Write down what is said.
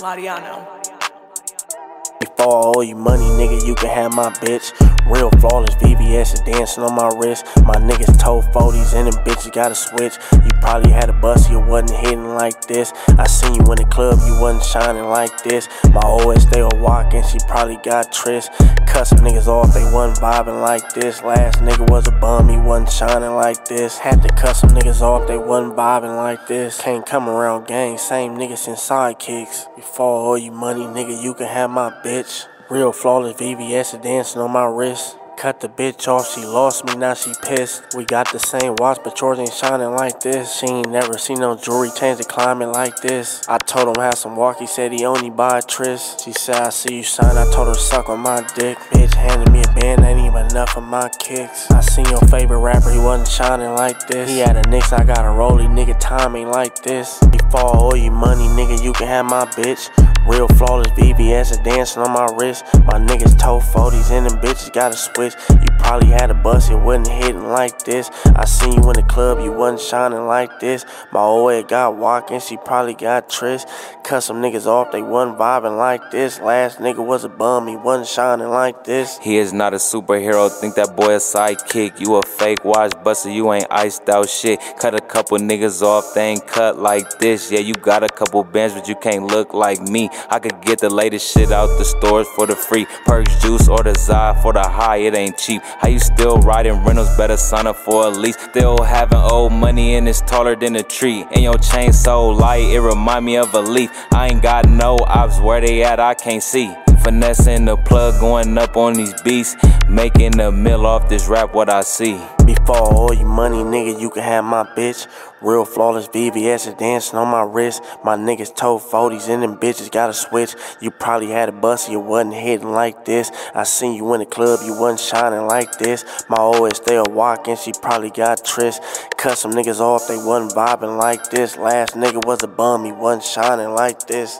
Lariano. Before I owe you money, nigga, you can have my bitch. Real flawless VVS is dancing on my wrist. My niggas told 40s and them bitches gotta switch. You probably had a bus, you wasn't hitting like this. I seen you in the club, you wasn't shining like this. My OS, they were she probably got tryst. Cut some niggas off, they wasn't vibing like this. Last nigga was a bum, he wasn't shining like this. Had to cut some niggas off, they wasn't vibing like this. Can't come around gang, same niggas in sidekicks. Before I owe you money, nigga, you can have my bitch. Real flawless VVS is dancing on my wrist. Cut the bitch off, she lost me, now she pissed. We got the same watch, but yours ain't shining like this. She ain't never seen no jewelry change the climate like this. I told him have some walk, he said he only buy tris. She said I see you shine, I told her suck on my dick. Bitch handed me a band, ain't even enough of my kicks. I seen your favorite rapper, he wasn't shining like this. He had a Knicks, I got a rollie, nigga, time ain't like this. Before I owe you money, nigga, you can have my bitch. Real flawless VVS is dancing on my wrist. My niggas told 40s and them bitches got a switch. You probably had a bus, it wasn't hitting like this. I seen you in the club, you wasn't shining like this. My old head got walking, she probably got tris. Cut some niggas off, they wasn't vibing like this. Last nigga was a bum, he wasn't shining like this. He is not a superhero, think that boy a sidekick. You a fake watch buster, you ain't iced out shit. Cut a couple niggas off, they ain't cut like this. Yeah, you got a couple bands, but you can't look like me. I could get the latest shit out the stores for the free. Perks juice or the Zai for the high, it ain't cheap. How you still riding rentals? Better sign up for a lease. Still having old money and it's taller than a tree. And your chain so light, it remind me of a leaf. I ain't got no ops, where they at, I can't see. Finessing the plug, going up on these beats. Making a mill off this rap, what I see. Before all owe you money, nigga, you can have my bitch. Real flawless VVS is dancing on my wrist. My niggas told 40s and them bitches got a switch. You probably had a bus, you wasn't hitting like this. I seen you in the club, you wasn't shining like this. My OS still walking, she probably got tryst. Cut some niggas off, they wasn't vibing like this. Last nigga was a bum, he wasn't shining like this.